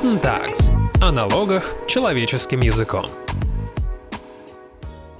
Guten Tags о налогах человеческим языком.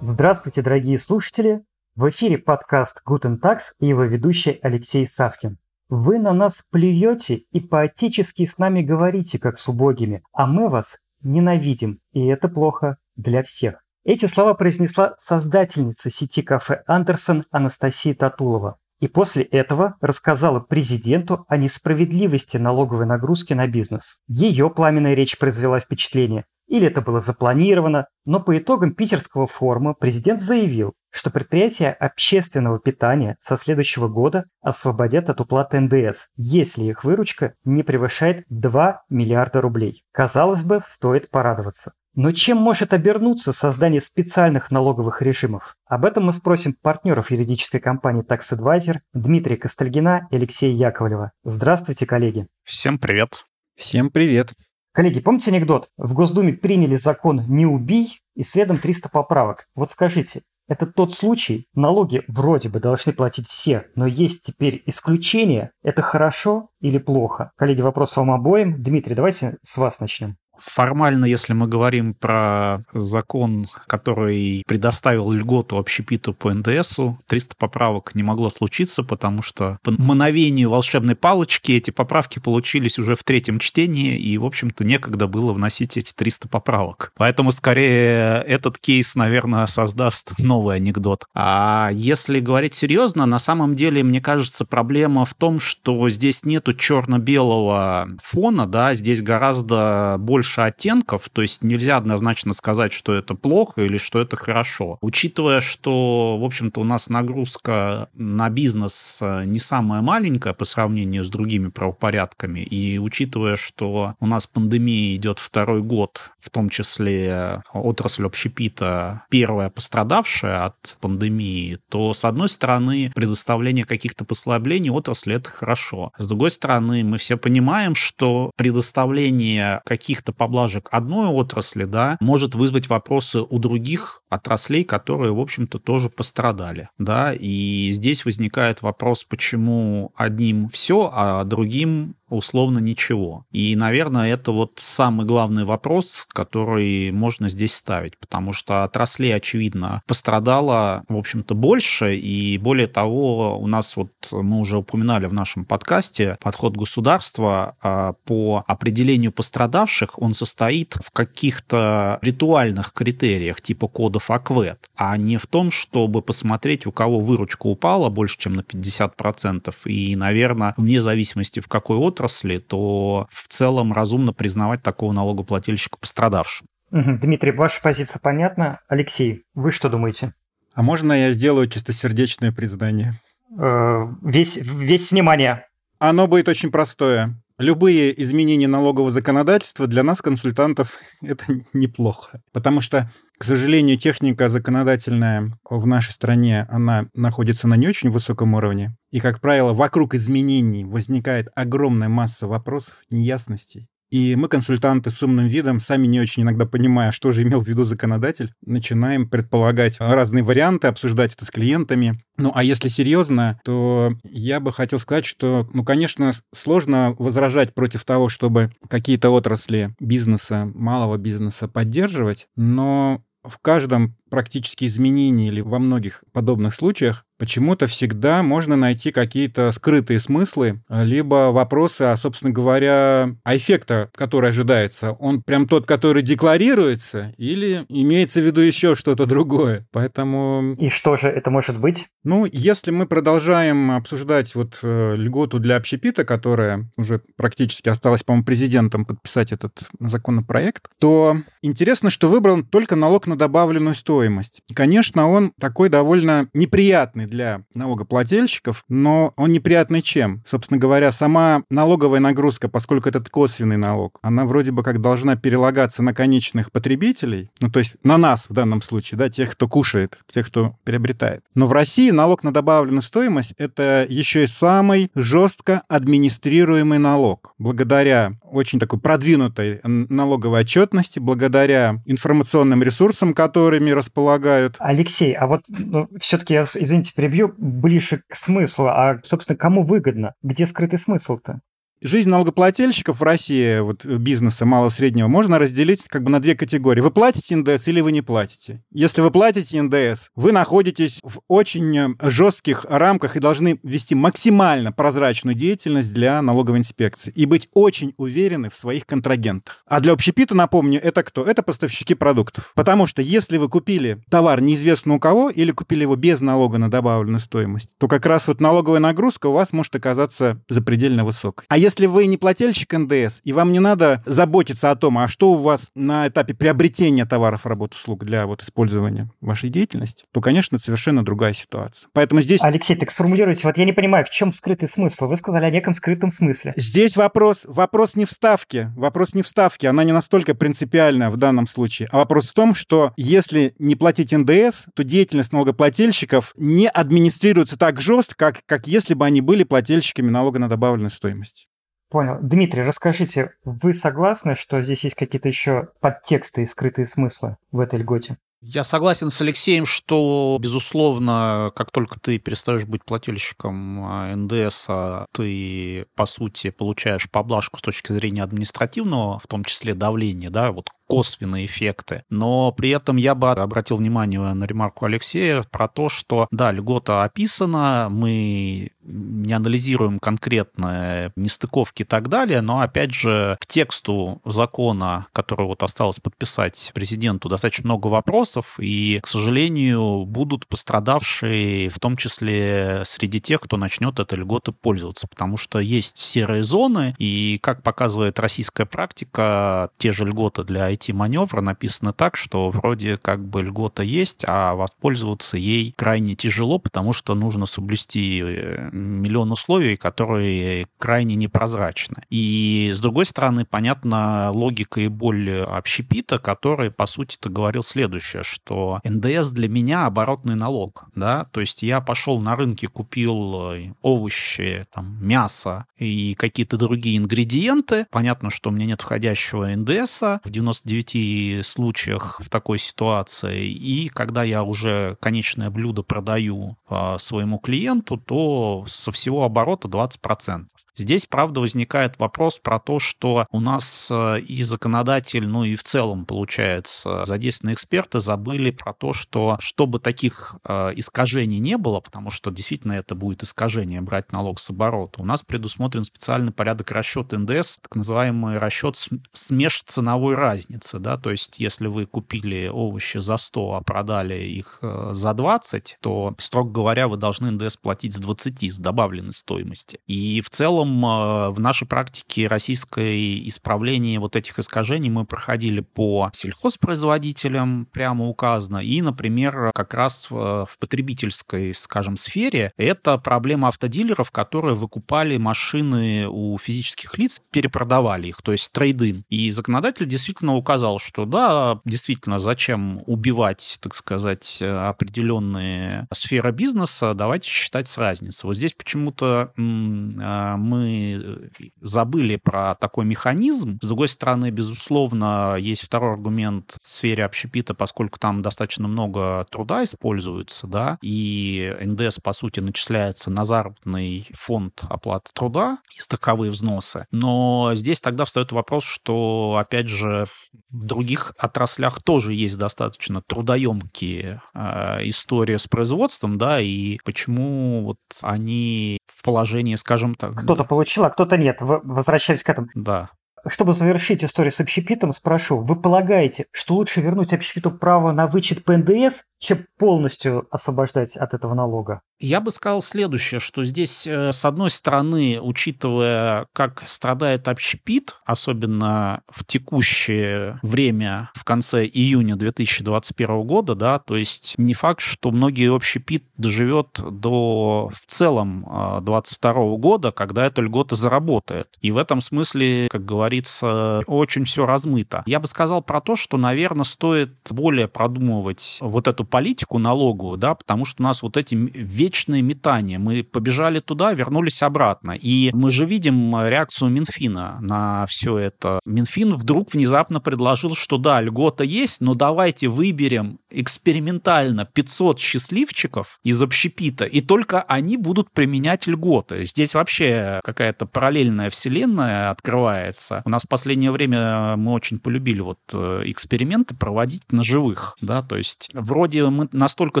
Здравствуйте, дорогие слушатели! В эфире подкаст Guten Tags и его ведущий Алексей Савкин. Вы на нас плюете и поотечески с нами говорите, как с убогими, а мы вас ненавидим, и это плохо для всех. Эти слова произнесла создательница сети кафе «Андерсон» Анастасия Татулова. И после этого рассказала президенту о несправедливости налоговой нагрузки на бизнес. Ее пламенная речь произвела впечатление. Или это было запланировано, но по итогам питерского форума президент заявил, что предприятия общественного питания со следующего года освободят от уплаты НДС, если их выручка не превышает 2 миллиарда рублей. Казалось бы, стоит порадоваться. Но чем может обернуться создание специальных налоговых режимов? Об этом мы спросим партнеров юридической компании Tax Advisor Дмитрия Костальгина и Алексея Яковлева. Здравствуйте, коллеги. Всем привет. Всем привет. Коллеги, помните анекдот? В Госдуме приняли закон «Не убий» и следом 300 поправок. Вот скажите, это тот случай, налоги вроде бы должны платить все, но есть теперь исключения. Это хорошо или плохо? Коллеги, вопрос вам обоим. Дмитрий, давайте с вас начнем. Формально, если мы говорим про закон, который предоставил льготу общепиту по НДСу, 300 поправок не могло случиться, потому что по мановению волшебной палочки эти поправки получились уже в третьем чтении, и, в общем-то, некогда было вносить эти 300 поправок. Поэтому, скорее, этот кейс, наверное, создаст новый анекдот. А если говорить серьезно, на самом деле, мне кажется, проблема в том, что здесь нету черно-белого фона, да, здесь гораздо больше больше оттенков, то есть нельзя однозначно сказать, что это плохо или что это хорошо. Учитывая, что, в общем-то, у нас нагрузка на бизнес э, не самая маленькая по сравнению с другими правопорядками, и учитывая, что у нас пандемия идет второй год, в том числе отрасль общепита первая пострадавшая от пандемии, то, с одной стороны, предоставление каких-то послаблений отрасли – это хорошо. С другой стороны, мы все понимаем, что предоставление каких-то поблажек одной отрасли, да, может вызвать вопросы у других отраслей, которые, в общем-то, тоже пострадали, да, и здесь возникает вопрос, почему одним все, а другим условно ничего. И, наверное, это вот самый главный вопрос, который можно здесь ставить, потому что отраслей, очевидно, пострадало, в общем-то, больше, и более того, у нас вот мы уже упоминали в нашем подкасте подход государства а, по определению пострадавших, он состоит в каких-то ритуальных критериях, типа кодов АКВЭД, а не в том, чтобы посмотреть, у кого выручка упала больше, чем на 50%, и, наверное, вне зависимости в какой отрасли, отрасли, то в целом разумно признавать такого налогоплательщика пострадавшим. Дмитрий, ваша позиция понятна. Алексей, вы что думаете? А можно я сделаю чистосердечное признание? Э, весь, весь внимание. Оно будет очень простое. Любые изменения налогового законодательства для нас, консультантов, это неплохо. Потому что к сожалению, техника законодательная в нашей стране, она находится на не очень высоком уровне. И, как правило, вокруг изменений возникает огромная масса вопросов, неясностей. И мы, консультанты с умным видом, сами не очень иногда понимая, что же имел в виду законодатель, начинаем предполагать разные варианты, обсуждать это с клиентами. Ну, а если серьезно, то я бы хотел сказать, что, ну, конечно, сложно возражать против того, чтобы какие-то отрасли бизнеса, малого бизнеса поддерживать, но в каждом практически изменении или во многих подобных случаях почему-то всегда можно найти какие-то скрытые смыслы, либо вопросы, а, собственно говоря, а эффекта, который ожидается, он прям тот, который декларируется, или имеется в виду еще что-то другое. Поэтому... И что же это может быть? Ну, если мы продолжаем обсуждать вот э, льготу для общепита, которая уже практически осталась, по-моему, президентом подписать этот законопроект, то интересно, что выбран только налог на добавленную стоимость. И, конечно, он такой довольно неприятный для налогоплательщиков, но он неприятный чем? Собственно говоря, сама налоговая нагрузка, поскольку этот косвенный налог, она вроде бы как должна перелагаться на конечных потребителей, ну то есть на нас в данном случае, да, тех, кто кушает, тех, кто приобретает. Но в России налог на добавленную стоимость это еще и самый жестко администрируемый налог. Благодаря очень такой продвинутой налоговой отчетности, благодаря информационным ресурсам, которыми располагают. Алексей, а вот ну, все-таки извините, перебью, ближе к смыслу. А, собственно, кому выгодно? Где скрытый смысл-то? Жизнь налогоплательщиков в России, вот бизнеса малого-среднего, можно разделить как бы на две категории. Вы платите НДС или вы не платите. Если вы платите НДС, вы находитесь в очень э, жестких рамках и должны вести максимально прозрачную деятельность для налоговой инспекции и быть очень уверены в своих контрагентах. А для общепита, напомню, это кто? Это поставщики продуктов. Потому что если вы купили товар неизвестно у кого или купили его без налога на добавленную стоимость, то как раз вот налоговая нагрузка у вас может оказаться запредельно высокой. А если вы не плательщик НДС, и вам не надо заботиться о том, а что у вас на этапе приобретения товаров, работ, услуг для вот использования вашей деятельности, то, конечно, это совершенно другая ситуация. Поэтому здесь... Алексей, так сформулируйте, вот я не понимаю, в чем скрытый смысл? Вы сказали о неком скрытом смысле. Здесь вопрос, вопрос не в ставке, вопрос не в ставке, она не настолько принципиальна в данном случае, а вопрос в том, что если не платить НДС, то деятельность налогоплательщиков не администрируется так жестко, как, как если бы они были плательщиками налога на добавленную стоимость. Понял. Дмитрий, расскажите, вы согласны, что здесь есть какие-то еще подтексты и скрытые смыслы в этой льготе? Я согласен с Алексеем, что, безусловно, как только ты перестаешь быть плательщиком а, НДС, ты, по сути, получаешь поблажку с точки зрения административного, в том числе давления, да, вот косвенные эффекты. Но при этом я бы обратил внимание на ремарку Алексея про то, что, да, льгота описана, мы не анализируем конкретные нестыковки и так далее, но, опять же, к тексту закона, который вот осталось подписать президенту, достаточно много вопросов, и, к сожалению, будут пострадавшие, в том числе среди тех, кто начнет этой льготой пользоваться, потому что есть серые зоны, и, как показывает российская практика, те же льготы для IT-маневра написаны так, что вроде как бы льгота есть, а воспользоваться ей крайне тяжело, потому что нужно соблюсти э, миллион условий, которые крайне непрозрачны. И, с другой стороны, понятна логика и боль общепита, который, по сути-то, говорил следующее, что НДС для меня оборотный налог, да, то есть я пошел на рынке, купил э, овощи, там, мясо и какие-то другие ингредиенты, понятно, что у меня нет входящего НДСа, в 99 случаях в такой ситуации, и когда я уже конечное блюдо продаю а, своему клиенту, то со всего оборота 20%. Здесь, правда, возникает вопрос про то, что у нас э, и законодатель, ну и в целом, получается, задействованные эксперты забыли про то, что чтобы таких э, искажений не было, потому что действительно это будет искажение брать налог с оборота, у нас предусмотрен специальный порядок расчета НДС, так называемый расчет смеш-ценовой разницы, да, то есть если вы купили овощи за 100, а продали их э, за 20, то, строго говоря, вы должны НДС платить с 20, с добавленной стоимости. И в целом целом э, в нашей практике российской исправление вот этих искажений мы проходили по сельхозпроизводителям, прямо указано, и, например, как раз в потребительской, скажем, сфере это проблема автодилеров, которые выкупали машины у физических лиц, перепродавали их, то есть трейдин. И законодатель действительно указал, что да, действительно, зачем убивать, так сказать, определенные сферы бизнеса, давайте считать с разницей. Вот здесь почему-то а, мы э, забыли про такой механизм. С другой стороны, безусловно, есть второй аргумент в сфере общепита, поскольку там достаточно много труда используется, да, и НДС, по сути, начисляется на заработный фонд оплаты труда и стыковые взносы. Но здесь тогда встает вопрос, что, опять же, в других отраслях тоже есть достаточно трудоемкие э, истории с производством, да, и почему вот они в положении, скажем так... Кто-то получил, а кто-то нет. Возвращаясь к этому. Да. Чтобы завершить историю с общепитом, спрошу, вы полагаете, что лучше вернуть общепиту право на вычет по НДС, чем полностью освобождать от этого налога? Я бы сказал следующее, что здесь, э, с одной стороны, учитывая, как страдает общепит, особенно в текущее время, в конце июня 2021 года, да, то есть не факт, что многие общепит доживет до в целом 2022 э, года, когда эта льгота заработает. И в этом смысле, как говорится, очень все размыто. Я бы сказал про то, что, наверное, стоит более продумывать вот эту политику налоговую, да, потому что у нас вот эти вечные метания. Мы побежали туда, вернулись обратно. И мы же видим реакцию Минфина на все это. Минфин вдруг внезапно предложил, что да, льгота есть, но давайте выберем экспериментально 500 счастливчиков из общепита, и только они будут применять льготы. Здесь вообще какая-то параллельная вселенная открывается. У нас в последнее время мы очень полюбили вот э, эксперименты проводить на живых, да, то есть вроде мы настолько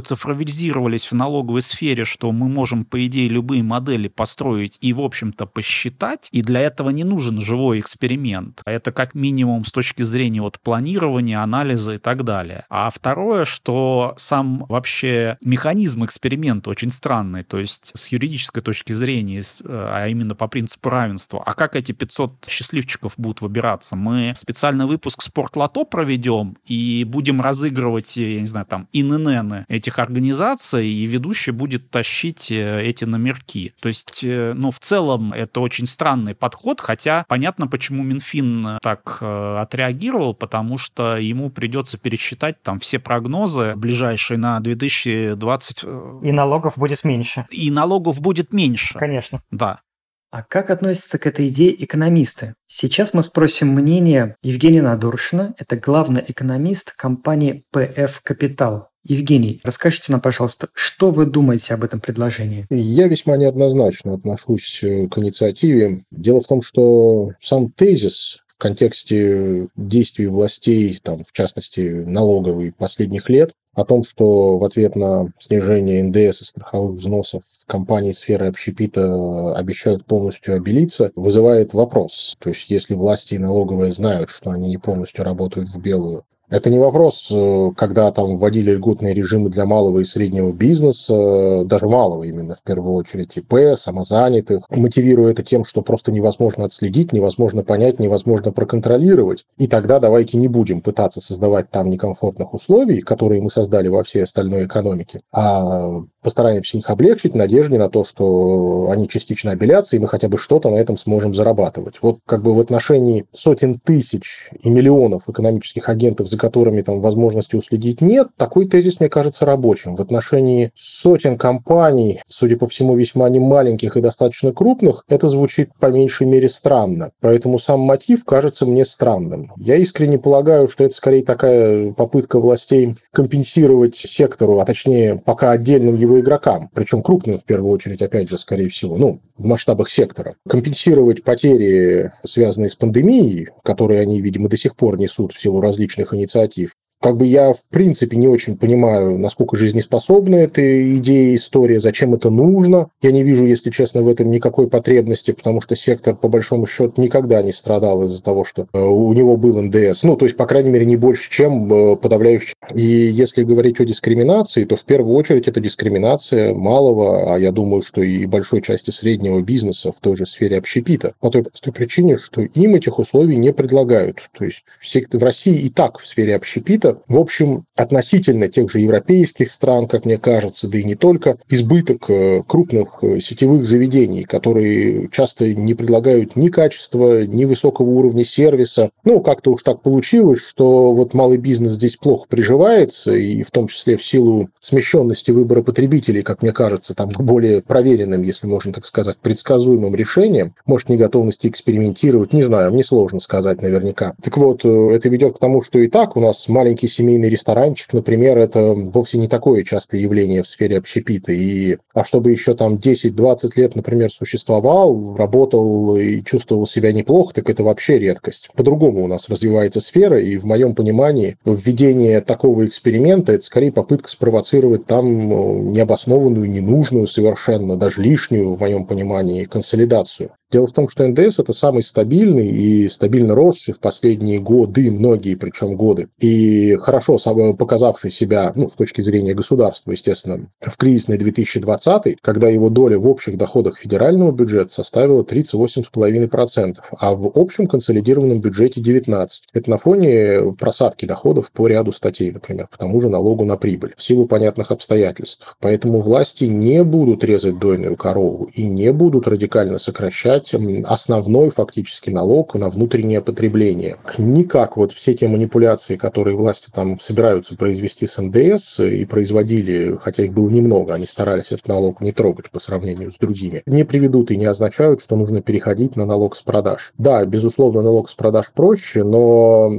цифровизировались в налоговой сфере, что мы можем, по идее, любые модели построить и, в общем-то, посчитать, и для этого не нужен живой эксперимент. Это как минимум с точки зрения вот планирования, анализа и так далее. А второе, что сам вообще механизм эксперимента очень странный, то есть с юридической точки зрения, э, а именно по принципу равенства. А как эти 500 счастливчиков будут выбираться? Мы специальный выпуск «Спортлото» проведем и будем разыгрывать, я не знаю, там, ИНН этих организаций, и ведущий будет тащить э, эти номерки. То есть, э, ну, в целом, это очень странный подход, хотя понятно, почему Минфин так отреагировал, потому что ему придется пересчитать там все прогнозы ближайшие на 2020. И налогов будет меньше. И налогов будет меньше. Конечно. Да. А как относятся к этой идее экономисты? Сейчас мы спросим мнение Евгения Надуршина, это главный экономист компании PF Capital. Евгений, расскажите нам, пожалуйста, что вы думаете об этом предложении? Я весьма неоднозначно отношусь э, к инициативе. Дело в том, что сам тезис в контексте действий властей, там, в частности, налоговой последних лет, о том, что в ответ на снижение НДС и страховых взносов компании сферы общепита обещают полностью обелиться, вызывает вопрос. То есть, если власти и налоговые знают, что они не полностью работают в белую, это не вопрос, э, когда там вводили льготные режимы для малого и среднего бизнеса, даже малого именно в первую очередь, ИП, самозанятых, мотивируя это тем, что просто невозможно отследить, невозможно понять, невозможно проконтролировать. И тогда давайте не будем пытаться создавать там некомфортных условий, которые мы создали во всей остальной экономике, а постараемся их облегчить в надежде на то, что они частично обелятся, и мы хотя бы что-то на этом сможем зарабатывать. Вот как бы в отношении сотен тысяч и миллионов экономических агентов, за которыми там возможности уследить нет, такой тезис, мне кажется, рабочим. В отношении сотен компаний, судя по всему, весьма немаленьких и достаточно крупных, это звучит по меньшей мере странно. Поэтому сам мотив кажется мне странным. Я искренне полагаю, что это скорее такая попытка властей компенсировать сектору, а точнее пока отдельным его игрокам, причем крупным в первую очередь, опять же, скорее всего, ну, в масштабах сектора, компенсировать потери, связанные с пандемией, которые они, видимо, до сих пор несут в силу различных инициатив. Как бы я, в принципе, не очень понимаю, насколько жизнеспособна эта идея, история, зачем это нужно. Я не вижу, если честно, в этом никакой потребности, потому что сектор, по большому счету, никогда не страдал из-за того, что э, у него был НДС. Ну, то есть, по крайней мере, не больше, чем э, подавляющий. И если говорить о дискриминации, то в первую очередь это дискриминация малого, а я думаю, что и большой части среднего бизнеса в той же сфере общепита. По той простой причине, что им этих условий не предлагают. То есть, в России и так в сфере общепита в общем, относительно тех же европейских стран, как мне кажется, да и не только, избыток э, крупных э, сетевых заведений, которые часто не предлагают ни качества, ни высокого уровня сервиса. Ну, как-то уж так получилось, что вот малый бизнес здесь плохо приживается, и в том числе в силу смещенности выбора потребителей, как мне кажется, там более проверенным, если можно так сказать, предсказуемым решениям, может, неготовности экспериментировать, не знаю, мне сложно сказать наверняка. Так вот, э, это ведет к тому, что и так у нас маленький маленький семейный ресторанчик, например, это вовсе не такое частое явление в сфере общепита. И, а чтобы еще там 10-20 лет, например, существовал, работал и чувствовал себя неплохо, так это вообще редкость. По-другому у нас развивается сфера, и в моем понимании введение такого эксперимента – это скорее попытка спровоцировать там э, необоснованную, ненужную совершенно, даже лишнюю, в моем понимании, консолидацию. Дело в том, что НДС – это самый стабильный и стабильно росший в последние годы, многие причем годы, и хорошо показавший себя, ну, с точки зрения государства, естественно, в кризисный 2020, когда его доля в общих доходах федерального бюджета составила 38,5%, а в общем консолидированном бюджете 19%. Это на фоне просадки доходов по ряду статей, например, по тому же налогу на прибыль, в силу понятных обстоятельств. Поэтому власти не будут резать дойную корову и не будут радикально сокращать брать основной фактически налог на внутреннее потребление. Никак вот все те манипуляции, которые власти там собираются произвести с НДС и производили, хотя их было немного, они старались этот налог не трогать по сравнению с другими, не приведут и не означают, что нужно переходить на налог с продаж. Да, безусловно, налог с продаж проще, но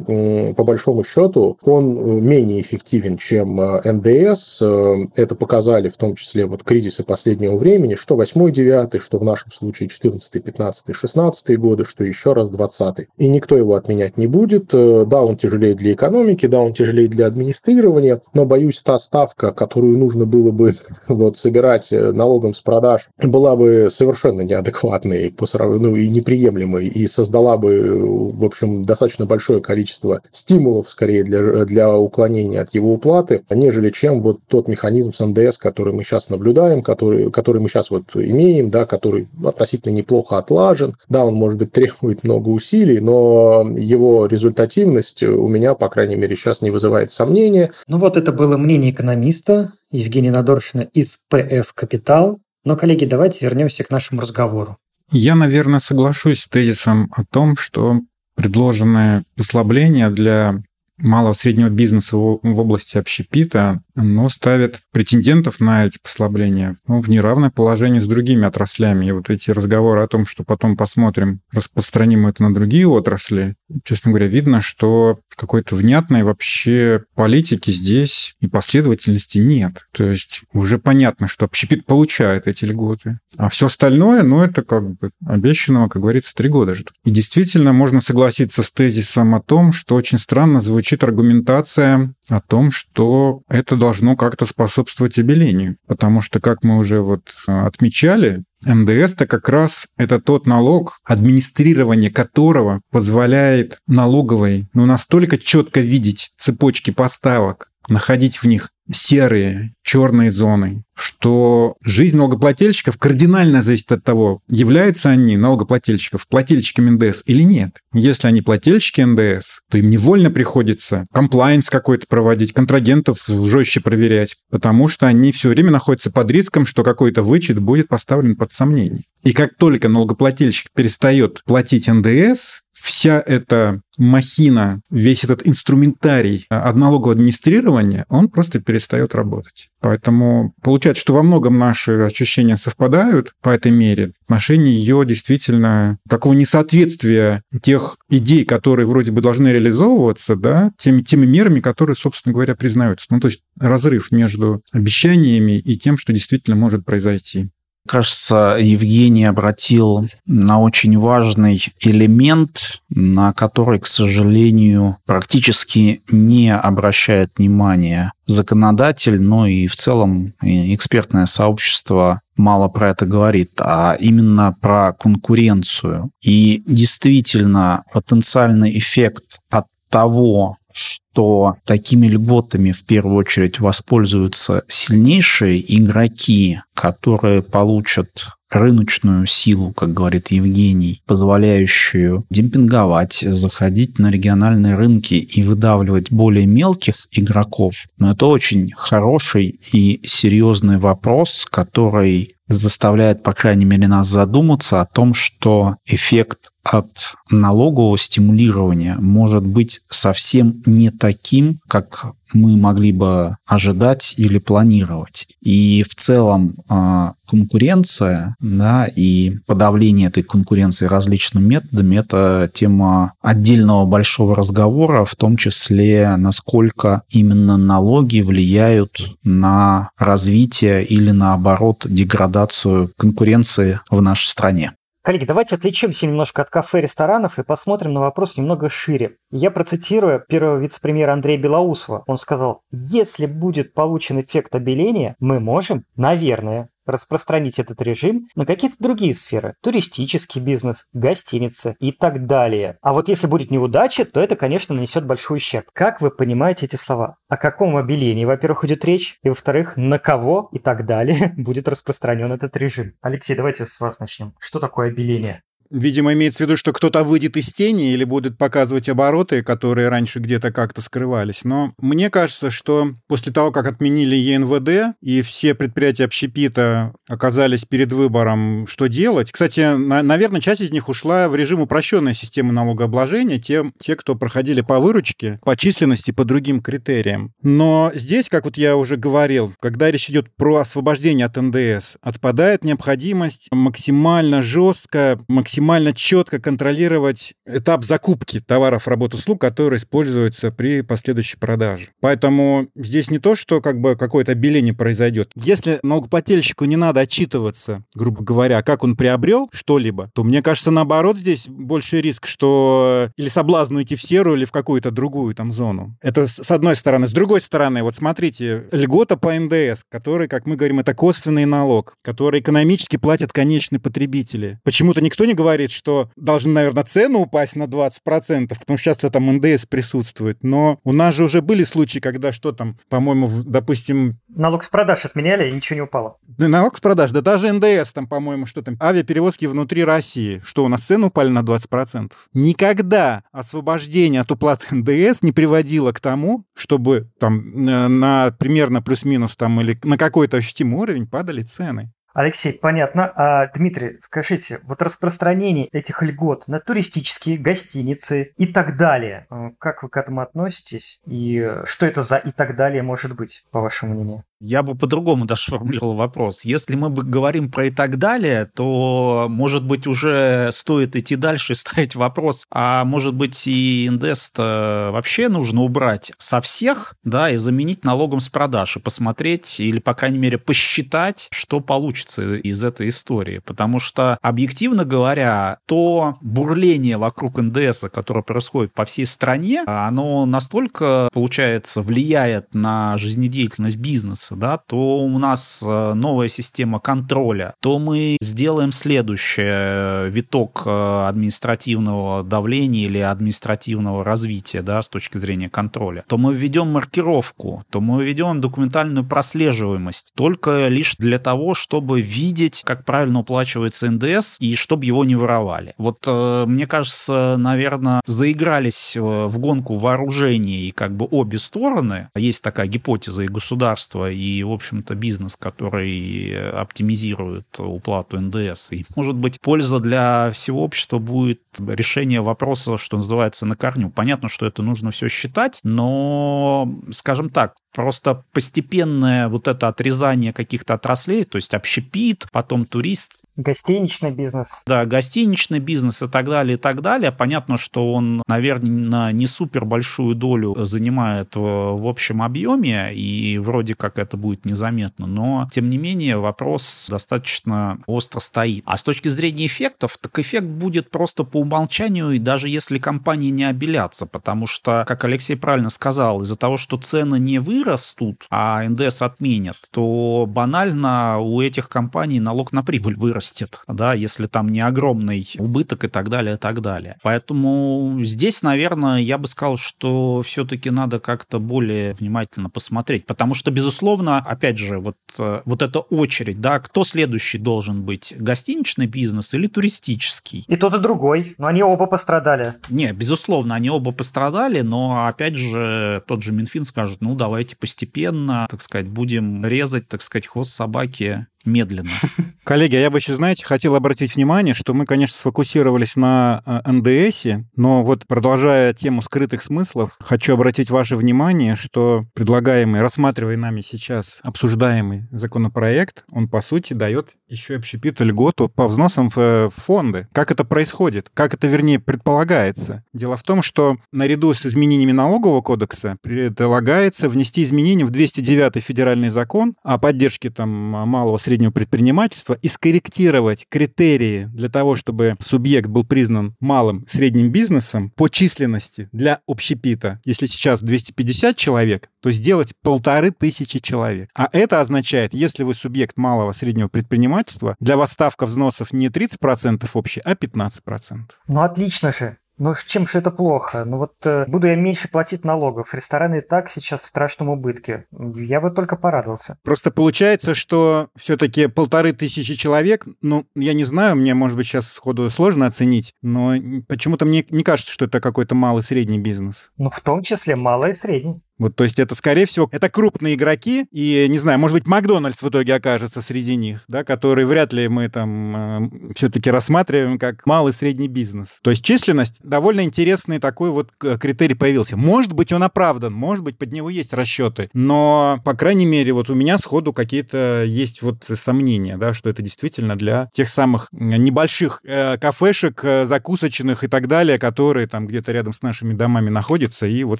по большому счету он менее эффективен, чем э, НДС. Э, это показали в том числе вот кризисы последнего времени, что 8 9 что в нашем случае 14 15 16 годы, что еще раз 20 И никто его отменять не будет. Э, да, он тяжелее для экономики, да, он тяжелее для администрирования, но, боюсь, та ставка, которую нужно было бы вот, собирать налогом с продаж, была бы совершенно неадекватной по сравнению, ну, и неприемлемой, и создала бы, в общем, достаточно большое количество стимулов, скорее, для, для уклонения от его уплаты, нежели чем вот тот механизм с НДС, который мы сейчас наблюдаем, который, который мы сейчас вот имеем, да, который относительно неплохо отлажен. Да, он, может быть, требует много усилий, но его результативность у меня, по крайней мере, сейчас не вызывает сомнения. Ну вот это было мнение экономиста Евгения Надоршина из ПФ «Капитал». Но, коллеги, давайте вернемся к нашему разговору. Я, наверное, соглашусь с тезисом о том, что предложенное послабление для малого среднего бизнеса в области общепита, но ставит претендентов на эти послабления ну, в неравное положение с другими отраслями. И вот эти разговоры о том, что потом посмотрим, распространим это на другие отрасли, честно говоря, видно, что какой-то внятной вообще политики здесь и последовательности нет. То есть уже понятно, что общепит получает эти льготы. А все остальное, ну, это как бы обещанного, как говорится, три года ждут. И действительно можно согласиться с тезисом о том, что очень странно звучит аргументация о том, что это должно как-то способствовать обелению. Потому что, как мы уже вот а, отмечали, НДС-то как раз это тот налог, администрирование которого позволяет налоговой ну, настолько четко видеть цепочки поставок, находить в них серые, черные зоны, что жизнь налогоплательщиков кардинально зависит от того, являются они налогоплательщиков плательщиками НДС или нет. Если они плательщики НДС, то им невольно приходится комплайнс какой-то проводить, контрагентов жестче проверять, потому что они все время находятся под риском, что какой-то вычет будет поставлен под сомнение. И как только налогоплательщик перестает платить НДС, вся эта махина, весь этот инструментарий от налогового администрирования, он просто перестает работать. Поэтому получается, что во многом наши ощущения совпадают по этой мере. В отношении ее действительно такого несоответствия тех идей, которые вроде бы должны реализовываться, да, теми, теми мерами, которые, собственно говоря, признаются. Ну, то есть разрыв между обещаниями и тем, что действительно может произойти. Кажется, Евгений обратил на очень важный элемент, на который, к сожалению, практически не обращает внимания законодатель, но и в целом экспертное сообщество мало про это говорит, а именно про конкуренцию. И действительно, потенциальный эффект от того, что такими льготами в первую очередь воспользуются сильнейшие игроки, которые получат рыночную силу, как говорит Евгений, позволяющую демпинговать, заходить на региональные рынки и выдавливать более мелких игроков. Но это очень хороший и серьезный вопрос, который заставляет, по крайней мере, нас задуматься о том, что эффект от налогового стимулирования может быть совсем не таким, как мы могли бы ожидать или планировать. И в целом а, конкуренция да, и подавление этой конкуренции различными методами – это тема отдельного большого разговора, в том числе, насколько именно налоги влияют на развитие или, наоборот, деградацию конкуренции в нашей стране. Коллеги, давайте отличимся немножко от кафе и ресторанов и посмотрим на вопрос немного шире. Я процитирую первого вице-премьера Андрея Белоусова. Он сказал, если будет получен эффект обеления, мы можем, наверное, распространить этот режим на какие-то другие сферы. Туристический бизнес, гостиницы и так далее. А вот если будет неудача, то это, конечно, нанесет большой ущерб. Как вы понимаете эти слова? О каком обелении, во-первых, идет речь? И, во-вторых, на кого и так далее будет распространен этот режим? Алексей, давайте с вас начнем. Что такое обеление? Видимо, имеется в виду, что кто-то выйдет из тени или будет показывать обороты, которые раньше где-то как-то скрывались. Но мне кажется, что после того, как отменили ЕНВД, и все предприятия общепита оказались перед выбором, что делать. Кстати, на, наверное, часть из них ушла в режим упрощенной системы налогообложения, те, те, кто проходили по выручке, по численности, по другим критериям. Но здесь, как вот я уже говорил, когда речь идет про освобождение от НДС, отпадает необходимость максимально жестко, максимально максимально четко контролировать этап закупки товаров, работ, услуг, которые используются при последующей продаже. Поэтому здесь не то, что как бы какое-то обеление произойдет. Если налогоплательщику не надо отчитываться, грубо говоря, как он приобрел что-либо, то мне кажется, наоборот, здесь больший риск, что или соблазн уйти в серую, или в какую-то другую там зону. Это с одной стороны. С другой стороны, вот смотрите, льгота по ндс, который, как мы говорим, это косвенный налог, который экономически платят конечные потребители. Почему-то никто не говорит, говорит, что должны, наверное, цены упасть на 20%, потому что часто там НДС присутствует. Но у нас же уже были случаи, когда что там, по-моему, допустим... Налог с продаж отменяли, и ничего не упало. Налог с продаж, да даже НДС там, по-моему, что там, авиаперевозки внутри России. Что, у нас цены упали на 20%? Никогда освобождение от уплаты НДС не приводило к тому, чтобы там на примерно плюс-минус там или на какой-то ощутимый уровень падали цены. Алексей, понятно. А, Дмитрий, скажите, вот распространение этих льгот на туристические гостиницы и так далее, э, как вы к этому относитесь? И что это за и так далее может быть, по вашему мнению? Я бы по-другому даже формулировал вопрос. Если мы говорим про и так далее, то, может быть, уже стоит идти дальше и ставить вопрос, а может быть и НДС вообще нужно убрать со всех, да, и заменить налогом с продаж, и посмотреть, или, по крайней мере, посчитать, что получится из этой истории. Потому что, объективно говоря, то бурление вокруг НДС, которое происходит по всей стране, оно настолько, получается, влияет на жизнедеятельность бизнеса, да, то у нас э, новая система контроля, то мы сделаем следующее, виток э, административного давления или административного развития, да, с точки зрения контроля, то мы введем маркировку, то мы введем документальную прослеживаемость, только лишь для того, чтобы видеть, как правильно уплачивается НДС и чтобы его не воровали. Вот, э, мне кажется, наверное, заигрались в гонку вооружений как бы обе стороны. Есть такая гипотеза и государства, и и, в общем-то, бизнес, который оптимизирует уплату НДС. И, может быть, польза для всего общества будет решение вопроса, что называется, на корню. Понятно, что это нужно все считать, но, скажем так, просто постепенное вот это отрезание каких-то отраслей, то есть общепит, потом турист, Гостиничный бизнес. Да, гостиничный бизнес и так далее, и так далее. Понятно, что он, наверное, не супер большую долю занимает в, в общем объеме, и вроде как это будет незаметно, но, тем не менее, вопрос достаточно остро стоит. А с точки зрения эффектов, так эффект будет просто по умолчанию, и даже если компании не обелятся, потому что, как Алексей правильно сказал, из-за того, что цены не вырастут, а НДС отменят, то банально у этих компаний налог на прибыль вырастет да, если там не огромный убыток и так далее, и так далее. Поэтому здесь, наверное, я бы сказал, что все-таки надо как-то более внимательно посмотреть, потому что, безусловно, опять же, вот, э, вот эта очередь, да, кто следующий должен быть, гостиничный бизнес или туристический? И тот, и другой, но они оба пострадали. Не, безусловно, они оба пострадали, но, опять же, тот же Минфин скажет, ну, давайте постепенно, так сказать, будем резать, так сказать, хвост собаки медленно. Коллеги, а я бы еще, знаете, хотел обратить внимание, что мы, конечно, сфокусировались на э, НДСе, но вот продолжая тему скрытых смыслов, хочу обратить ваше внимание, что предлагаемый, рассматриваемый нами сейчас обсуждаемый законопроект, он, по сути, дает еще общепиту льготу по взносам в фонды. Как это происходит? Как это, вернее, предполагается? Дело в том, что наряду с изменениями налогового кодекса предлагается внести изменения в 209 федеральный закон о поддержке там малого среднего среднего предпринимательства и скорректировать критерии для того, чтобы субъект был признан малым средним бизнесом по численности для общепита. Если сейчас 250 человек, то сделать полторы тысячи человек. А это означает, если вы субъект малого среднего предпринимательства, для вас ставка взносов не 30% общей, а 15%. Ну отлично же. Ну, чем же это плохо? Ну вот э, буду я меньше платить налогов. Рестораны и так сейчас в страшном убытке. Я бы только порадовался. Просто получается, что все-таки полторы тысячи человек, ну, я не знаю, мне, может быть, сейчас сходу сложно оценить, но почему-то мне не кажется, что это какой-то малый-средний бизнес. Ну, в том числе малый и средний. Вот, то есть это, скорее всего, это крупные игроки, и, не знаю, может быть, Макдональдс в итоге окажется среди них, да, который вряд ли мы там э, все-таки рассматриваем как малый средний бизнес. То есть численность довольно интересный такой вот критерий появился. Может быть, он оправдан, может быть, под него есть расчеты, но, по крайней мере, вот у меня сходу какие-то есть вот сомнения, да, что это действительно для тех самых небольших э, кафешек, э, закусочных и так далее, которые там где-то рядом с нашими домами находятся и вот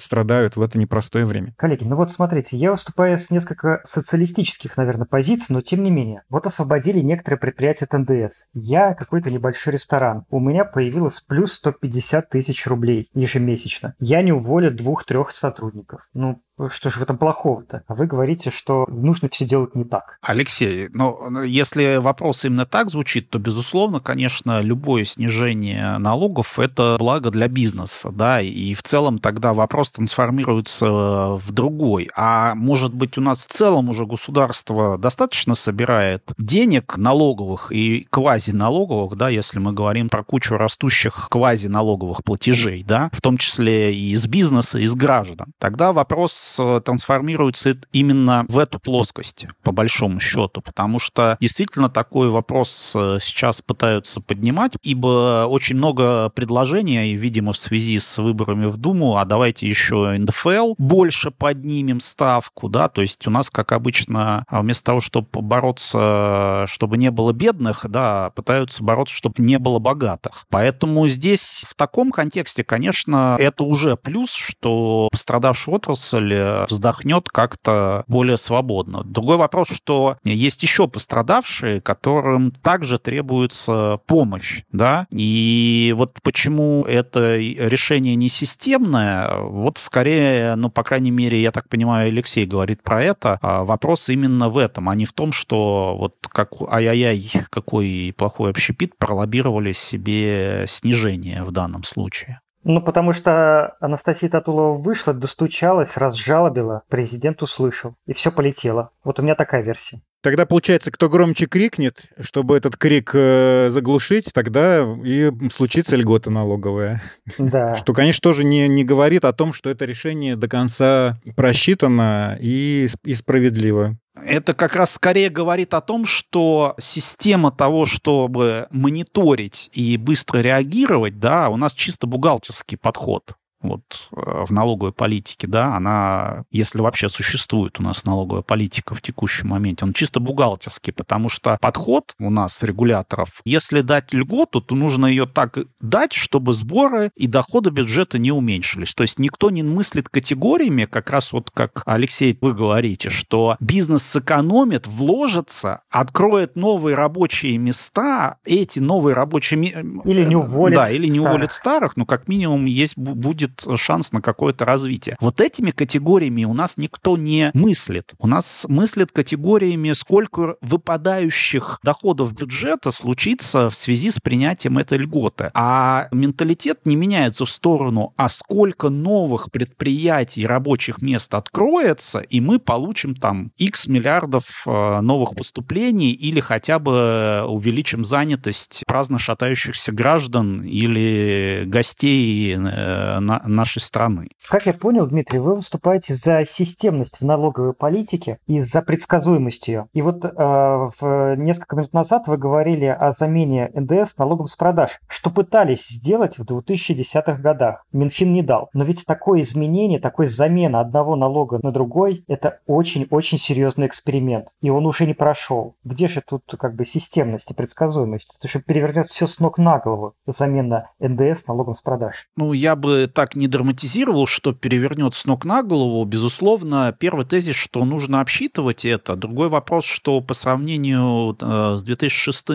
страдают в это непростое свое время. Коллеги, ну вот смотрите, я выступаю с несколько социалистических, наверное, позиций, но тем не менее. Вот освободили некоторые предприятия от НДС. Я какой-то небольшой ресторан. У меня появилось плюс 150 тысяч рублей ежемесячно. Я не уволю двух-трех сотрудников. Ну, что же в этом плохого-то? А вы говорите, что нужно все делать не так. Алексей, ну, если вопрос именно так звучит, то, безусловно, конечно, любое снижение налогов – это благо для бизнеса, да, и в целом тогда вопрос трансформируется в другой. А может быть, у нас в целом уже государство достаточно собирает денег налоговых и квазиналоговых, да, если мы говорим про кучу растущих квазиналоговых платежей, да, в том числе и из бизнеса, и из граждан. Тогда вопрос Э, трансформируется именно в эту плоскость, по большому счету, потому что действительно такой вопрос э, сейчас пытаются поднимать, ибо очень много предложений, видимо, в связи с выборами в Думу, а давайте еще НДФЛ больше поднимем ставку, да, то есть у нас, как обычно, а вместо того, чтобы бороться, чтобы не было бедных, да, пытаются бороться, чтобы не было богатых. Поэтому здесь в таком контексте, конечно, это уже плюс, что пострадавшая отрасль вздохнет как-то более свободно. Другой вопрос, что есть еще пострадавшие, которым также требуется помощь, да, и вот почему это решение не системное, вот скорее, ну, по крайней мере, я так понимаю, Алексей говорит про это, а вопрос именно в этом, а не в том, что вот как ай-яй-яй, какой плохой общепит, пролоббировали себе снижение в данном случае. Ну, потому что Анастасия Татулова вышла, достучалась, разжалобила, президент услышал, и все полетело. Вот у меня такая версия. Тогда, получается, кто громче крикнет, чтобы этот крик э, заглушить, тогда и случится льгота налоговая. Да. Что, конечно, тоже не, не говорит о том, что это решение до конца просчитано и, и справедливо. Это как раз скорее говорит о том, что система того, чтобы мониторить и быстро реагировать, да, у нас чисто бухгалтерский подход вот э, в налоговой политике, да, она, если вообще существует у нас налоговая политика в текущем моменте, он чисто бухгалтерский, потому что подход у нас регуляторов, если дать льготу, то нужно ее так дать, чтобы сборы и доходы бюджета не уменьшились. То есть никто не мыслит категориями, как раз вот как, Алексей, вы говорите, что бизнес сэкономит, вложится, откроет новые рабочие места, эти новые рабочие места... Или не уволит Да, или не старых. уволит старых, но как минимум есть будет шанс на какое-то развитие. Вот этими категориями у нас никто не мыслит. У нас мыслят категориями, сколько выпадающих доходов бюджета случится в связи с принятием этой льготы. А менталитет не меняется в сторону, а сколько новых предприятий, рабочих мест откроется, и мы получим там X миллиардов э, новых поступлений или хотя бы увеличим занятость праздно шатающихся граждан или гостей э, на, нашей страны. Как я понял, Дмитрий, вы выступаете за системность в налоговой политике и за предсказуемость ее. И вот э, в несколько минут назад вы говорили о замене НДС налогом с продаж, что пытались сделать в 2010-х годах. Минфин не дал. Но ведь такое изменение, такой замена одного налога на другой, это очень-очень серьезный эксперимент. И он уже не прошел. Где же тут как бы системность и предсказуемость? Это же перевернет все с ног на голову замена НДС налогом с продаж. Ну, я бы так не драматизировал, что перевернет с ног на голову. Безусловно, первый тезис, что нужно обсчитывать это. Другой вопрос, что по сравнению э, с 2006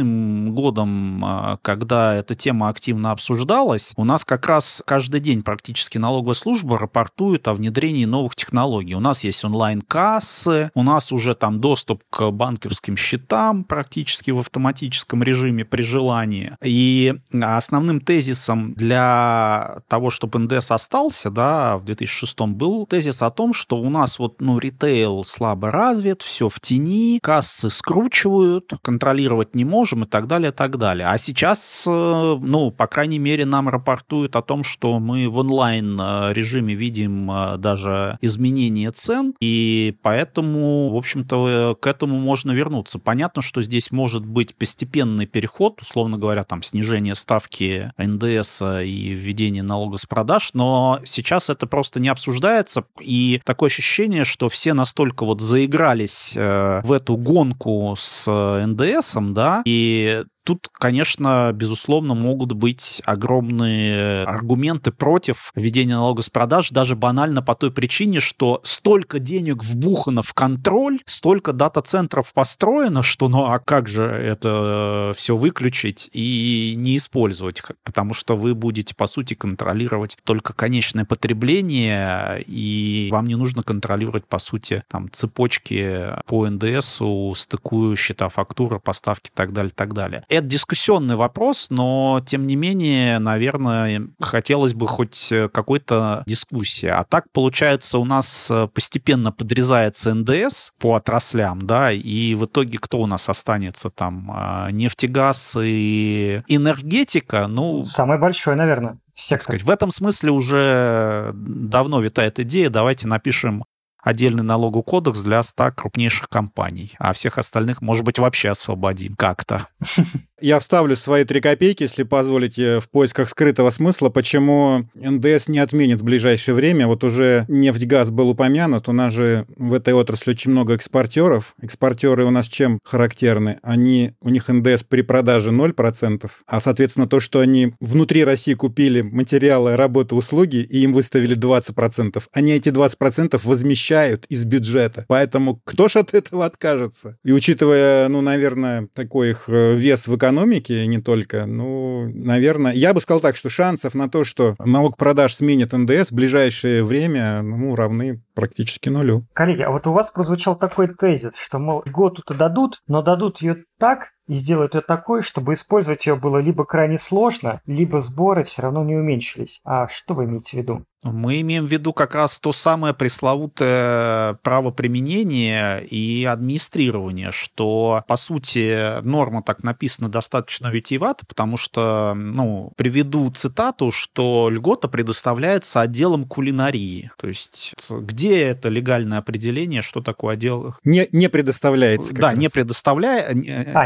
годом, э, когда эта тема активно обсуждалась, у нас как раз каждый день практически налоговая служба рапортует о внедрении новых технологий. У нас есть онлайн-кассы, у нас уже там доступ к банковским счетам практически в автоматическом режиме при желании. И основным тезисом для того, чтобы НДС остался, да, в 2006 был тезис о том, что у нас вот, ну, ритейл слабо развит, все в тени, кассы скручивают, контролировать не можем и так далее, и так далее. А сейчас, э, ну, по крайней мере, нам рапортуют о том, что мы в онлайн э, видим э, даже изменение цен, и поэтому, в общем-то, к этому можно вернуться. Понятно, что здесь может быть постепенный переход, условно говоря, там снижение ставки НДС и введение налога с продаж, но сейчас это просто не обсуждается, и такое ощущение, что все настолько вот заигрались э, в эту гонку с э, НДСом, да, и Тут, конечно, безусловно, могут быть огромные аргументы против введения налога с продаж, даже банально по той причине, что столько денег вбухано в контроль, столько дата-центров построено, что ну а как же это все выключить и не использовать? Потому что вы будете, по сути, контролировать только конечное потребление, и вам не нужно контролировать, по сути, там, цепочки по НДСу, стыкую счета, фактура, поставки и так далее, так далее это дискуссионный вопрос, но, тем не менее, наверное, хотелось бы хоть какой-то дискуссии. А так, получается, у нас э, постепенно подрезается НДС по отраслям, да, и в итоге кто у нас останется там? А, нефтегаз и энергетика, ну... Самый большой, наверное. Сектор. Сказать, в этом смысле уже давно витает идея, давайте напишем отдельный налоговый кодекс для 100 крупнейших компаний, а всех остальных, может быть, вообще освободим как-то. Я вставлю свои три копейки, если позволите, в поисках скрытого смысла, почему НДС не отменит в ближайшее время. Вот уже нефть-газ был упомянут, у нас же в этой отрасли очень много экспортеров. Экспортеры у нас чем характерны? Они, у них НДС при продаже 0%, а, соответственно, то, что они внутри России купили материалы, работы, услуги, и им выставили 20%, они эти 20% возмещают из бюджета. Поэтому кто ж от этого откажется? И учитывая, ну, наверное, такой их э, вес в экономике, не только, ну, наверное, я бы сказал так, что шансов на то, что налог продаж сменит НДС в ближайшее время, ну, равны практически нулю. Коллеги, а вот у вас прозвучал такой тезис, что, мол, год-то дадут, но дадут ее так, и сделают ее такой, чтобы использовать ее было либо крайне сложно, либо сборы все равно не уменьшились. А что вы имеете в виду? Мы имеем в виду как раз то самое пресловутое право применения и администрирования, что, по сути, норма так написана достаточно витиевато, потому что, ну, приведу цитату, что льгота предоставляется отделом кулинарии. То есть где это легальное определение, что такое отдел? Не, не предоставляется. Да, раз. не предоставляет. А,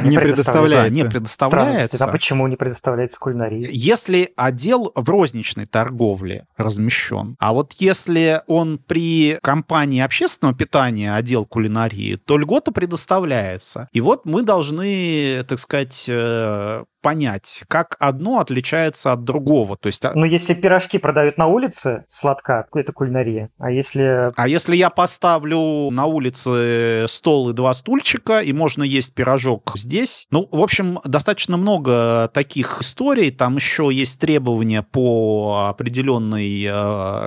не, не предоставляется. Да, не предоставляется. Странно, а почему не предоставляется кулинарии? Если отдел в розничной торговле размещен, а вот если он при компании общественного питания отдел кулинарии, то льгота предоставляется. И вот мы должны, так сказать, э, понять, как одно отличается от другого. То есть... А ну, если пирожки продают на улице, сладка, это кулинария. А если... А если я поставлю на улице стол и два стульчика, и можно есть пирожок здесь? Ну, в общем, достаточно много таких историй. Там еще есть требования по определенной э,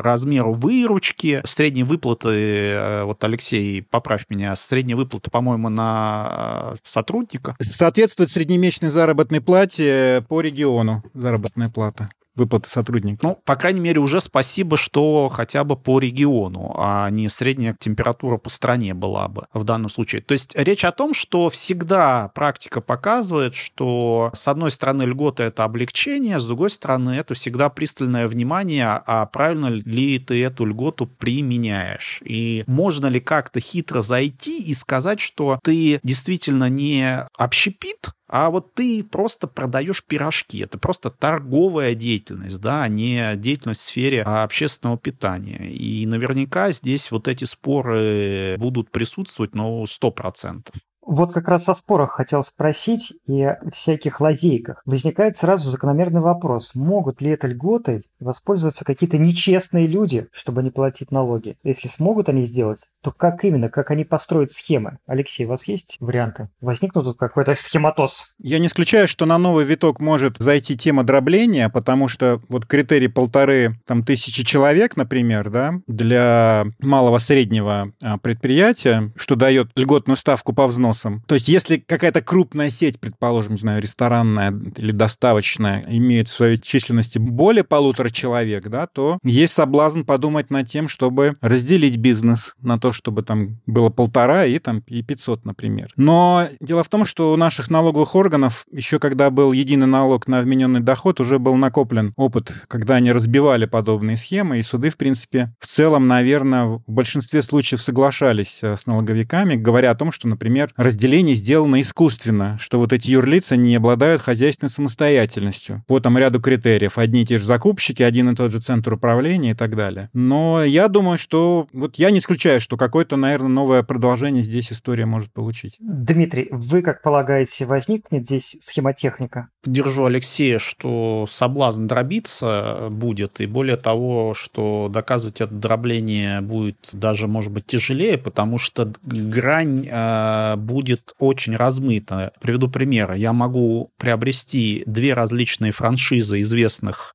размеру выручки. Средние выплаты, э, вот, Алексей, поправь меня, средние выплаты, по-моему, на э, сотрудника. Соответствует среднемесячной заработной плате кстати, по региону заработная плата выплаты сотрудникам. Ну, по крайней мере, уже спасибо, что хотя бы по региону, а не средняя температура по стране была бы в данном случае. То есть речь о том, что всегда практика показывает, что с одной стороны льгота — это облегчение, с другой стороны это всегда пристальное внимание, а правильно ли ты эту льготу применяешь. И можно ли как-то хитро зайти и сказать, что ты действительно не общепит, а вот ты просто продаешь пирожки. Это просто торговая деятельность, да, а не деятельность в сфере общественного питания. И наверняка здесь вот эти споры будут присутствовать, но 100%. Вот как раз о спорах хотел спросить и о всяких лазейках. Возникает сразу закономерный вопрос, могут ли это льготы воспользоваться какие-то нечестные люди, чтобы не платить налоги. Если смогут они сделать, то как именно, как они построят схемы? Алексей, у вас есть варианты? Возникнут тут какой-то схематоз? Я не исключаю, что на новый виток может зайти тема дробления, потому что вот критерий полторы там, тысячи человек, например, да, для малого среднего а, предприятия, что дает льготную ставку по взносам. То есть если какая-то крупная сеть, предположим, не знаю, ресторанная или доставочная, имеет в своей численности более полутора человек, да, то есть соблазн подумать над тем, чтобы разделить бизнес на то, чтобы там было полтора и там и 500, например. Но дело в том, что у наших налоговых органов, еще когда был единый налог на вмененный доход, уже был накоплен опыт, когда они разбивали подобные схемы, и суды, в принципе, в целом, наверное, в большинстве случаев соглашались э, с налоговиками, говоря о том, что, например, разделение сделано искусственно, что вот эти юрлица не обладают хозяйственной самостоятельностью по там ряду критериев. Одни и те же закупщики, один и тот же центр управления и так далее. Но я думаю, что вот я не исключаю, что какое-то, наверное, новое продолжение здесь история может получить. Дмитрий, вы как полагаете, возникнет здесь схемотехника? Держу Алексея, что соблазн дробиться будет, и более того, что доказывать это дробление будет даже, может быть, тяжелее, потому что грань э, будет очень размыта. Приведу пример. Я могу приобрести две различные франшизы известных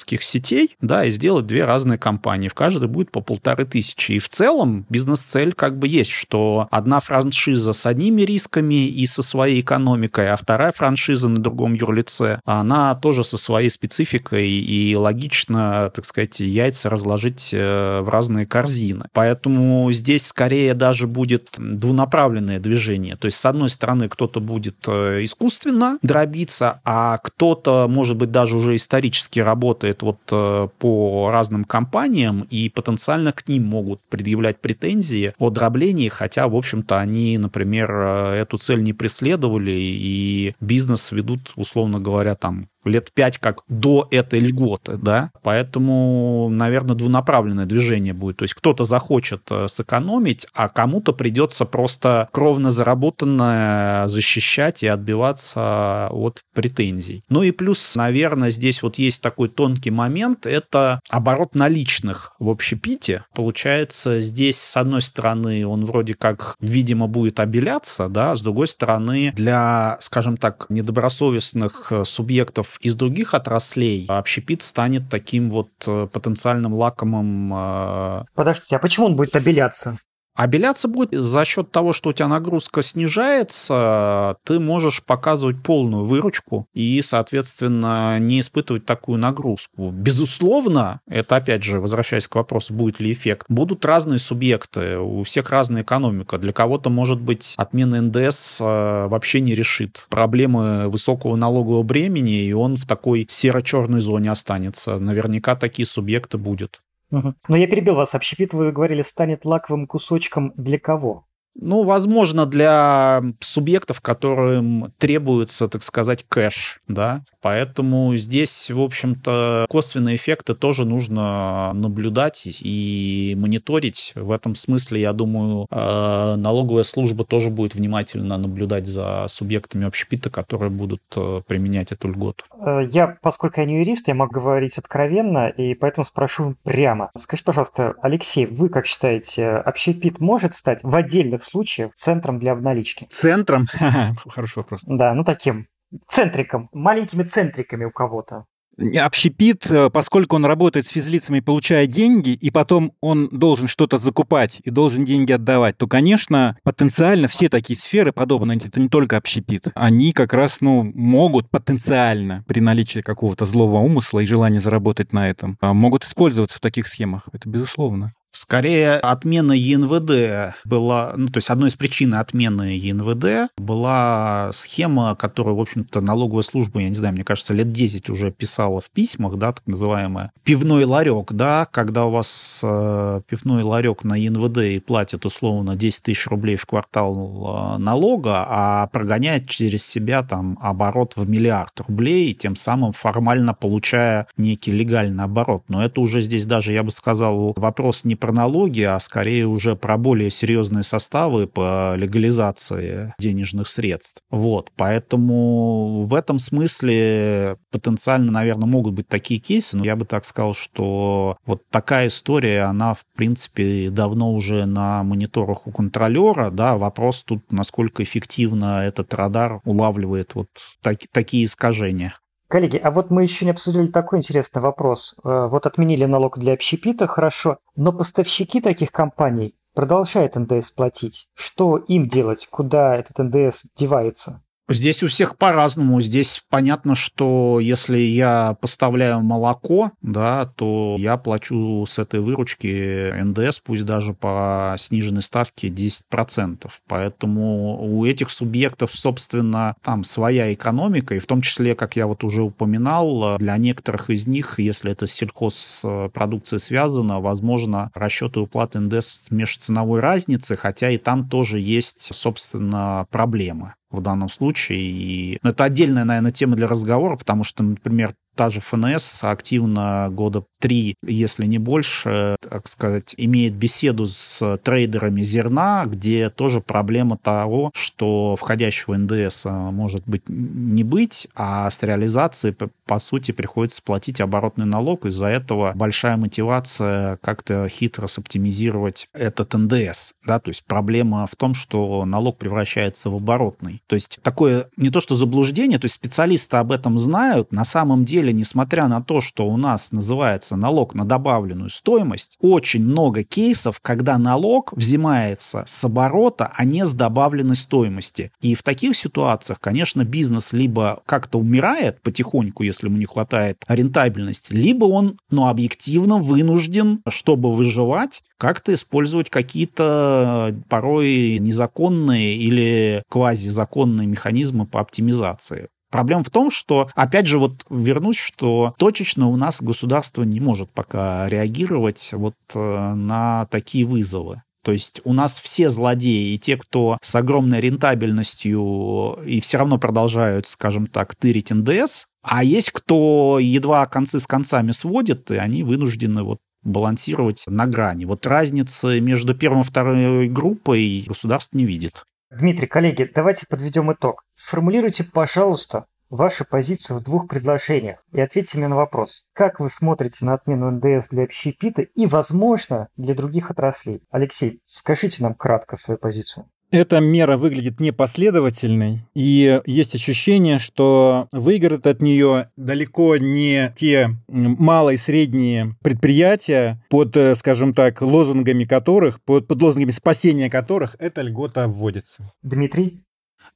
общепитовских сетей, да, и сделать две разные компании. В каждой будет по полторы тысячи. И в целом бизнес-цель как бы есть, что одна франшиза с одними рисками и со своей экономикой, а вторая франшиза на другом юрлице, она тоже со своей спецификой и логично, так сказать, яйца разложить э, в разные корзины. Поэтому здесь скорее даже будет двунаправленное движение. То есть, с одной стороны, кто-то будет э, искусственно дробиться, а кто-то, может быть, даже уже исторически работает вот э, по разным компаниям, и потенциально к ним могут предъявлять претензии о дроблении, хотя, в общем-то, они, например, эту цель не преследовали, и бизнес ведут, условно говоря, там лет пять как до этой льготы, да, поэтому, наверное, двунаправленное движение будет, то есть кто-то захочет э, сэкономить, а кому-то придется просто кровно заработанное защищать и отбиваться от претензий. Ну и плюс, наверное, здесь вот есть такой тонкий момент, это оборот наличных в общепите. Получается, здесь, с одной стороны, он вроде как, видимо, будет обеляться, да, с другой стороны, для, скажем так, недобросовестных э, из других отраслей общепит станет таким вот э, потенциальным лакомым... Э, Подождите, а почему он будет обеляться? Обеляться будет за счет того, что у тебя нагрузка снижается, ты можешь показывать полную выручку и, соответственно, не испытывать такую нагрузку. Безусловно, это, опять же, возвращаясь к вопросу, будет ли эффект, будут разные субъекты, у всех разная экономика. Для кого-то, может быть, отмена НДС э, вообще не решит проблемы высокого налогового бремени, и он в такой серо-черной зоне останется. Наверняка такие субъекты будут. Угу. Но я перебил вас. Общепит, вы говорили, станет лаковым кусочком для кого? Ну, возможно, для субъектов, которым требуется, так сказать, кэш, да. Поэтому здесь, в общем-то, косвенные эффекты тоже нужно наблюдать и мониторить. В этом смысле, я думаю, э, налоговая служба тоже будет внимательно наблюдать за субъектами общепита, которые будут э, применять эту льготу. Э, я, поскольку я не юрист, я могу говорить откровенно, и поэтому спрошу прямо. Скажите, пожалуйста, Алексей, вы как считаете, общепит может стать в отдельных случаях центром для обналички? Центром? Хороший вопрос. Да, ну таким центриком, маленькими центриками у кого-то. Общепит, э, поскольку он работает с физлицами, получая деньги, и потом он должен что-то закупать и должен деньги отдавать, то, конечно, потенциально все такие сферы подобные, это не только общепит, они как раз, ну, могут потенциально при наличии какого-то злого умысла и желания заработать на этом, а, могут использоваться в таких схемах. Это безусловно. Скорее, отмена ЕНВД была, ну, то есть одной из причин отмены ЕНВД была схема, которую, в общем-то, налоговая служба, я не знаю, мне кажется, лет 10 уже писала в письмах, да, так называемая, пивной ларек, да, когда у вас э, пивной ларек на ЕНВД и платит условно 10 тысяч рублей в квартал э, налога, а прогоняет через себя там оборот в миллиард рублей, тем самым формально получая некий легальный оборот. Но это уже здесь даже, я бы сказал, вопрос не про налоги, а скорее уже про более серьезные составы по легализации денежных средств. Вот, поэтому в этом смысле потенциально, наверное, могут быть такие кейсы, но я бы так сказал, что вот такая история, она, в принципе, давно уже на мониторах у контролера, да, вопрос тут, насколько эффективно этот радар улавливает вот так, такие искажения. Коллеги, а вот мы еще не обсудили такой интересный вопрос. Э, вот отменили налог для общепита, хорошо, но поставщики таких компаний продолжают НДС платить. Что им делать? Куда этот НДС девается? Здесь у всех по-разному. Здесь понятно, что если я поставляю молоко, да, то я плачу с этой выручки НДС, пусть даже по сниженной ставке 10%. Поэтому у этих субъектов, собственно, там своя экономика, и в том числе, как я вот уже упоминал, для некоторых из них, если это с сельхозпродукцией связано, возможно, расчеты уплаты НДС с межценовой разницы, хотя и там тоже есть, собственно, проблемы в данном случае. И это отдельная, наверное, тема для разговора, потому что, например, та же ФНС активно года три, если не больше, так сказать, имеет беседу с трейдерами зерна, где тоже проблема того, что входящего НДС может быть не быть, а с реализацией, по сути, приходится платить оборотный налог. Из-за этого большая мотивация как-то хитро соптимизировать этот НДС. Да? То есть проблема в том, что налог превращается в оборотный. То есть такое не то что заблуждение, то есть специалисты об этом знают, на самом деле деле, несмотря на то, что у нас называется налог на добавленную стоимость, очень много кейсов, когда налог взимается с оборота, а не с добавленной стоимости. И в таких ситуациях, конечно, бизнес либо как-то умирает потихоньку, если ему не хватает рентабельности, либо он, ну, объективно вынужден, чтобы выживать, как-то использовать какие-то порой незаконные или квазизаконные механизмы по оптимизации. Проблема в том, что, опять же, вот вернусь, что точечно у нас государство не может пока реагировать вот э, на такие вызовы. То есть у нас все злодеи, и те, кто с огромной рентабельностью и все равно продолжают, скажем так, тырить НДС, а есть кто едва концы с концами сводит, и они вынуждены вот балансировать на грани. Вот разницы между первой и второй группой государство не видит. Дмитрий, коллеги, давайте подведем итог. Сформулируйте, пожалуйста, вашу позицию в двух предложениях и ответьте мне на вопрос. Как вы смотрите на отмену НДС для общепита и, возможно, для других отраслей? Алексей, скажите нам кратко свою позицию. Эта мера выглядит непоследовательной, и есть ощущение, что выиграют от нее далеко не те малые и средние предприятия, под, э, скажем так, лозунгами которых, под, под лозунгами спасения которых эта льгота вводится. Дмитрий?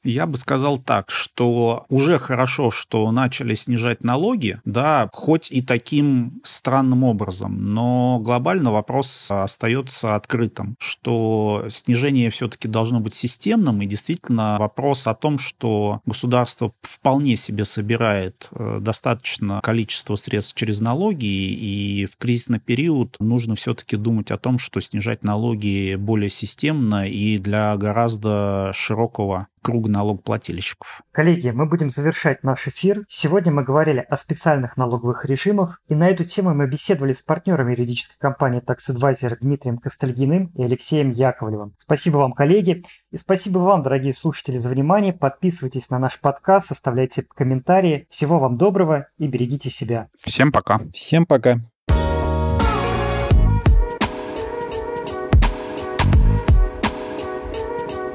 Я бы сказал так, что уже хорошо, что начали снижать налоги, да, хоть и таким странным образом, но глобально вопрос остается открытым, что снижение все-таки должно быть системным, и действительно вопрос о том, что государство вполне себе собирает э, достаточно количество средств через налоги, и в кризисный период нужно все-таки думать о том, что снижать налоги более системно и для гораздо широкого круг налогоплательщиков. Коллеги, мы будем завершать наш эфир. Сегодня мы говорили о специальных налоговых режимах, и на эту тему мы беседовали с партнерами юридической компании Tax Advisor Дмитрием Костальгиным и Алексеем Яковлевым. Спасибо вам, коллеги, и спасибо вам, дорогие слушатели, за внимание. Подписывайтесь на наш подкаст, оставляйте комментарии. Всего вам доброго и берегите себя. Всем пока. Всем пока.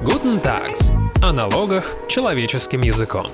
Guten Tags о налогах человеческим языком.